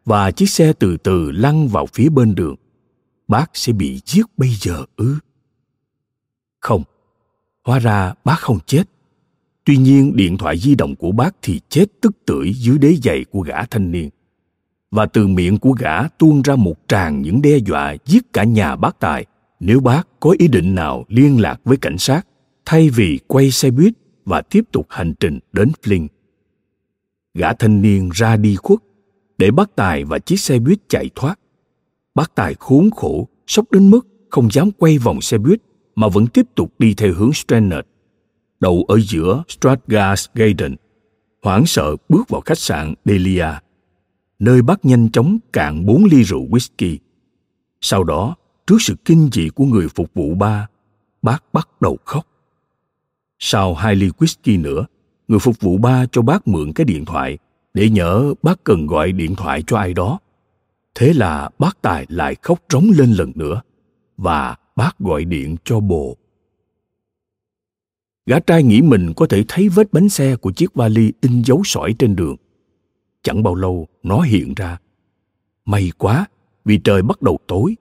và chiếc xe từ từ lăn vào phía bên đường. Bác sẽ bị giết bây giờ ư? Không, hóa ra bác không chết. Tuy nhiên điện thoại di động của bác thì chết tức tưởi dưới đế giày của gã thanh niên. Và từ miệng của gã tuôn ra một tràng những đe dọa giết cả nhà bác Tài nếu bác có ý định nào liên lạc với cảnh sát thay vì quay xe buýt và tiếp tục hành trình đến Flint. Gã thanh niên ra đi khuất để bác Tài và chiếc xe buýt chạy thoát. Bác Tài khốn khổ, sốc đến mức không dám quay vòng xe buýt mà vẫn tiếp tục đi theo hướng Stranded. Đầu ở giữa Stratgas Garden, hoảng sợ bước vào khách sạn Delia, nơi bác nhanh chóng cạn bốn ly rượu whisky. Sau đó, trước sự kinh dị của người phục vụ ba, bác bắt đầu khóc. Sau hai ly whisky nữa, người phục vụ ba cho bác mượn cái điện thoại để nhớ bác cần gọi điện thoại cho ai đó. Thế là bác Tài lại khóc trống lên lần nữa và bác gọi điện cho bồ. Gã trai nghĩ mình có thể thấy vết bánh xe của chiếc vali in dấu sỏi trên đường. Chẳng bao lâu nó hiện ra. May quá vì trời bắt đầu tối.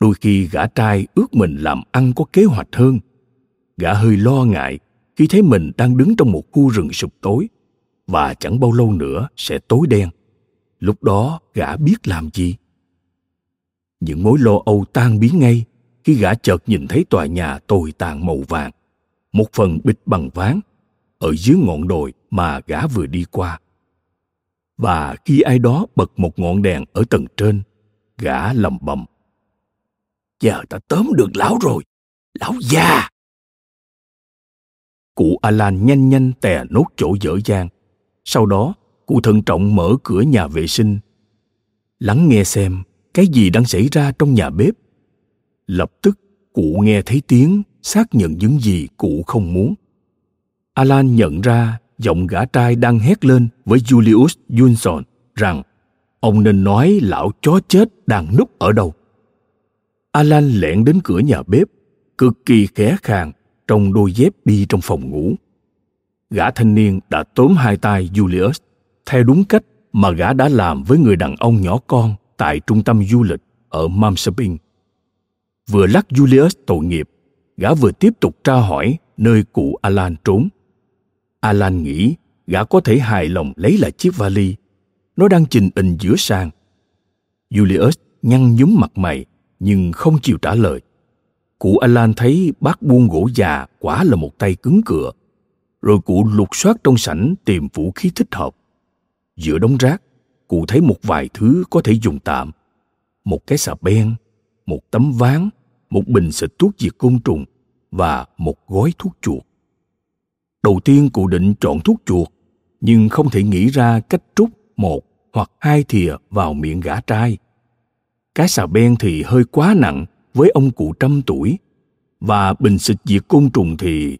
Đôi khi gã trai ước mình làm ăn có kế hoạch hơn gã hơi lo ngại khi thấy mình đang đứng trong một khu rừng sụp tối, và chẳng bao lâu nữa sẽ tối đen. Lúc đó, gã biết làm gì? Những mối lo âu tan biến ngay khi gã chợt nhìn thấy tòa nhà tồi tàn màu vàng, một phần bịch bằng ván ở dưới ngọn đồi mà gã vừa đi qua. Và khi ai đó bật một ngọn đèn ở tầng trên, gã lầm bầm giờ ta tóm được lão rồi, lão già! Cụ Alan nhanh nhanh tè nốt chỗ dở dang. Sau đó, cụ thận trọng mở cửa nhà vệ sinh. Lắng nghe xem cái gì đang xảy ra trong nhà bếp. Lập tức, cụ nghe thấy tiếng xác nhận những gì cụ không muốn. Alan nhận ra giọng gã trai đang hét lên với Julius Johnson rằng ông nên nói lão chó chết đang núp ở đâu. Alan lẹn đến cửa nhà bếp, cực kỳ khẽ khàng trong đôi dép đi trong phòng ngủ. Gã thanh niên đã tóm hai tay Julius theo đúng cách mà gã đã làm với người đàn ông nhỏ con tại trung tâm du lịch ở Mamsabing. Vừa lắc Julius tội nghiệp, gã vừa tiếp tục tra hỏi nơi cụ Alan trốn. Alan nghĩ gã có thể hài lòng lấy lại chiếc vali. Nó đang trình hình giữa sàn. Julius nhăn nhúm mặt mày nhưng không chịu trả lời. Cụ Alan thấy bác buông gỗ già quả là một tay cứng cựa. Rồi cụ lục soát trong sảnh tìm vũ khí thích hợp. Giữa đống rác, cụ thấy một vài thứ có thể dùng tạm. Một cái xà beng, một tấm ván, một bình xịt thuốc diệt côn trùng và một gói thuốc chuột. Đầu tiên cụ định chọn thuốc chuột, nhưng không thể nghĩ ra cách trút một hoặc hai thìa vào miệng gã trai. Cái xà beng thì hơi quá nặng với ông cụ trăm tuổi và bình xịt diệt côn trùng thì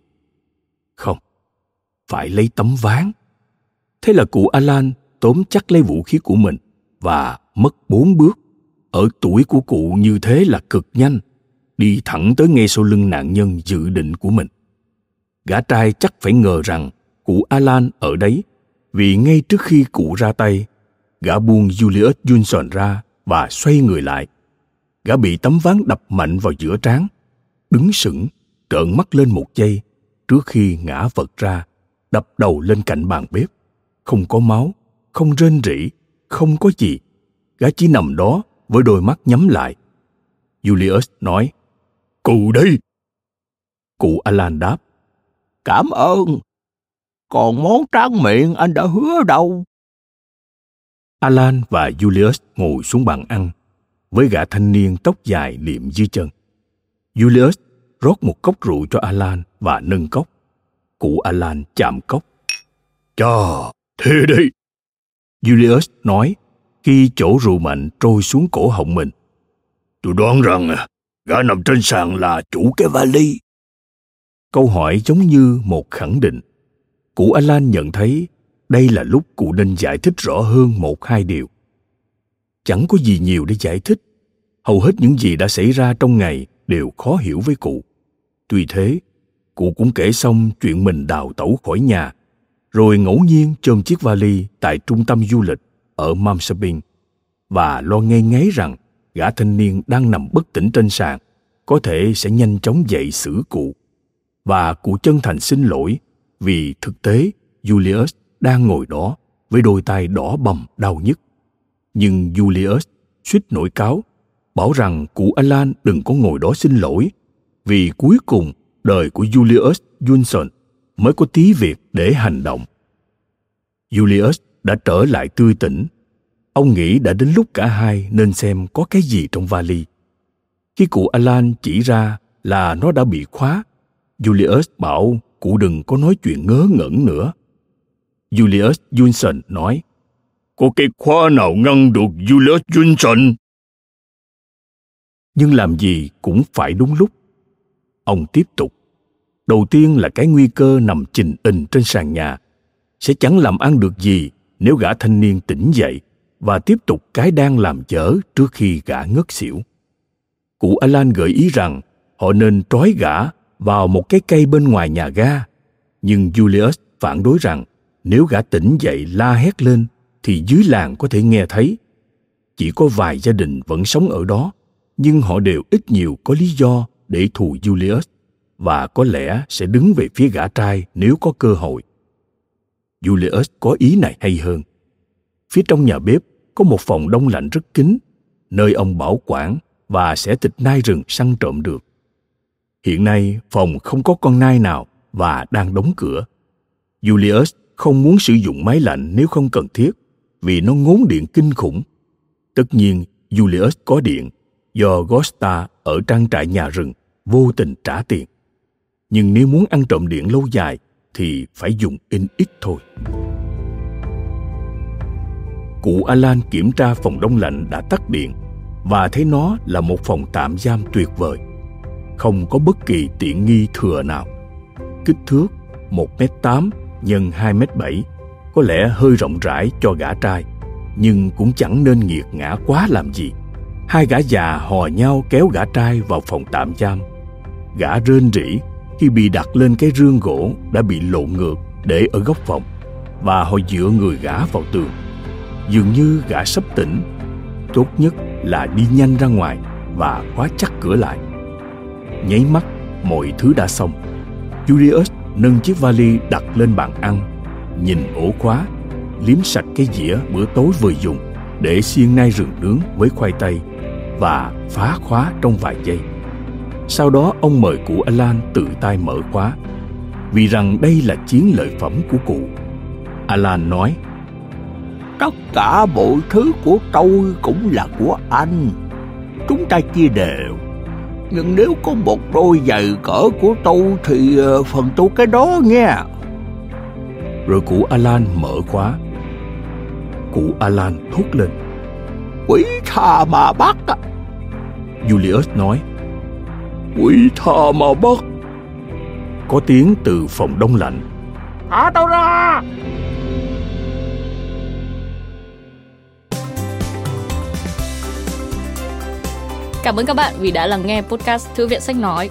không phải lấy tấm ván thế là cụ alan tóm chắc lấy vũ khí của mình và mất bốn bước. Ở tuổi của cụ như thế là cực nhanh, đi thẳng tới ngay sau lưng nạn nhân dự định của mình. Gã trai chắc phải ngờ rằng cụ Alan ở đấy, vì ngay trước khi cụ ra tay, gã buông Julius Johnson ra và xoay người lại. Gã bị tấm ván đập mạnh vào giữa trán, đứng sững, trợn mắt lên một giây trước khi ngã vật ra, đập đầu lên cạnh bàn bếp. Không có máu, không rên rỉ, không có gì. Gã chỉ nằm đó với đôi mắt nhắm lại. Julius nói, Cụ đi!" Cụ Alan đáp, Cảm ơn. Còn món tráng miệng anh đã hứa đâu. Alan và Julius ngồi xuống bàn ăn với gã thanh niên tóc dài liệm dưới chân. Julius rót một cốc rượu cho Alan và nâng cốc. Cụ Alan chạm cốc. Chà, thế đây! Julius nói khi chỗ rượu mạnh trôi xuống cổ họng mình. Tôi đoán rằng gã nằm trên sàn là chủ cái vali. Câu hỏi giống như một khẳng định. Cụ Alan nhận thấy đây là lúc cụ nên giải thích rõ hơn một hai điều. Chẳng có gì nhiều để giải thích. Hầu hết những gì đã xảy ra trong ngày đều khó hiểu với cụ. Tuy thế, cụ cũng kể xong chuyện mình đào tẩu khỏi nhà, rồi ngẫu nhiên chôm chiếc vali tại trung tâm du lịch ở Mamsabin và lo ngay ngáy rằng gã thanh niên đang nằm bất tỉnh trên sàn có thể sẽ nhanh chóng dậy xử cụ. Và cụ chân thành xin lỗi vì thực tế Julius đang ngồi đó với đôi tay đỏ bầm đau nhức. Nhưng Julius suýt nổi cáo, bảo rằng cụ Alan đừng có ngồi đó xin lỗi, vì cuối cùng đời của Julius Johnson mới có tí việc để hành động. Julius đã trở lại tươi tỉnh. Ông nghĩ đã đến lúc cả hai nên xem có cái gì trong vali. Khi cụ Alan chỉ ra là nó đã bị khóa, Julius bảo cụ đừng có nói chuyện ngớ ngẩn nữa. Julius Johnson nói, có cái khóa nào ngăn được Julius Johnson? Nhưng làm gì cũng phải đúng lúc. Ông tiếp tục. Đầu tiên là cái nguy cơ nằm trình ình trên sàn nhà. Sẽ chẳng làm ăn được gì nếu gã thanh niên tỉnh dậy và tiếp tục cái đang làm chở trước khi gã ngất xỉu. Cụ Alan gợi ý rằng họ nên trói gã vào một cái cây bên ngoài nhà ga. Nhưng Julius phản đối rằng nếu gã tỉnh dậy la hét lên thì dưới làng có thể nghe thấy. Chỉ có vài gia đình vẫn sống ở đó, nhưng họ đều ít nhiều có lý do để thù Julius và có lẽ sẽ đứng về phía gã trai nếu có cơ hội. Julius có ý này hay hơn. Phía trong nhà bếp có một phòng đông lạnh rất kín, nơi ông bảo quản và sẽ thịt nai rừng săn trộm được. Hiện nay phòng không có con nai nào và đang đóng cửa. Julius không muốn sử dụng máy lạnh nếu không cần thiết vì nó ngốn điện kinh khủng. Tất nhiên, Julius có điện do Gosta ở trang trại nhà rừng vô tình trả tiền. Nhưng nếu muốn ăn trộm điện lâu dài thì phải dùng in ít thôi. Cụ Alan kiểm tra phòng đông lạnh đã tắt điện và thấy nó là một phòng tạm giam tuyệt vời. Không có bất kỳ tiện nghi thừa nào. Kích thước 1m8 x 2m7 có lẽ hơi rộng rãi cho gã trai, nhưng cũng chẳng nên nghiệt ngã quá làm gì. Hai gã già hò nhau kéo gã trai vào phòng tạm giam. Gã rên rỉ khi bị đặt lên cái rương gỗ đã bị lộn ngược để ở góc phòng và họ dựa người gã vào tường. Dường như gã sắp tỉnh, tốt nhất là đi nhanh ra ngoài và khóa chắc cửa lại. Nháy mắt, mọi thứ đã xong. Julius nâng chiếc vali đặt lên bàn ăn, nhìn ổ khóa, liếm sạch cái dĩa bữa tối vừa dùng để xiên nai rừng nướng với khoai tây và phá khóa trong vài giây. Sau đó ông mời cụ Alan tự tay mở khóa, vì rằng đây là chiến lợi phẩm của cụ. Alan nói, Tất cả mọi thứ của tôi cũng là của anh. Chúng ta chia đều. Nhưng nếu có một đôi giày cỡ của tôi thì ờ, phần tôi cái đó nha. Rồi cụ Alan mở khóa. Cụ Alan thốt lên Quỷ tha mà bắt à. Julius nói Quỷ tha mà bắt. Có tiếng từ phòng đông lạnh. Thả tao ra! Cảm ơn các bạn vì đã lắng nghe podcast Thư viện Sách Nói.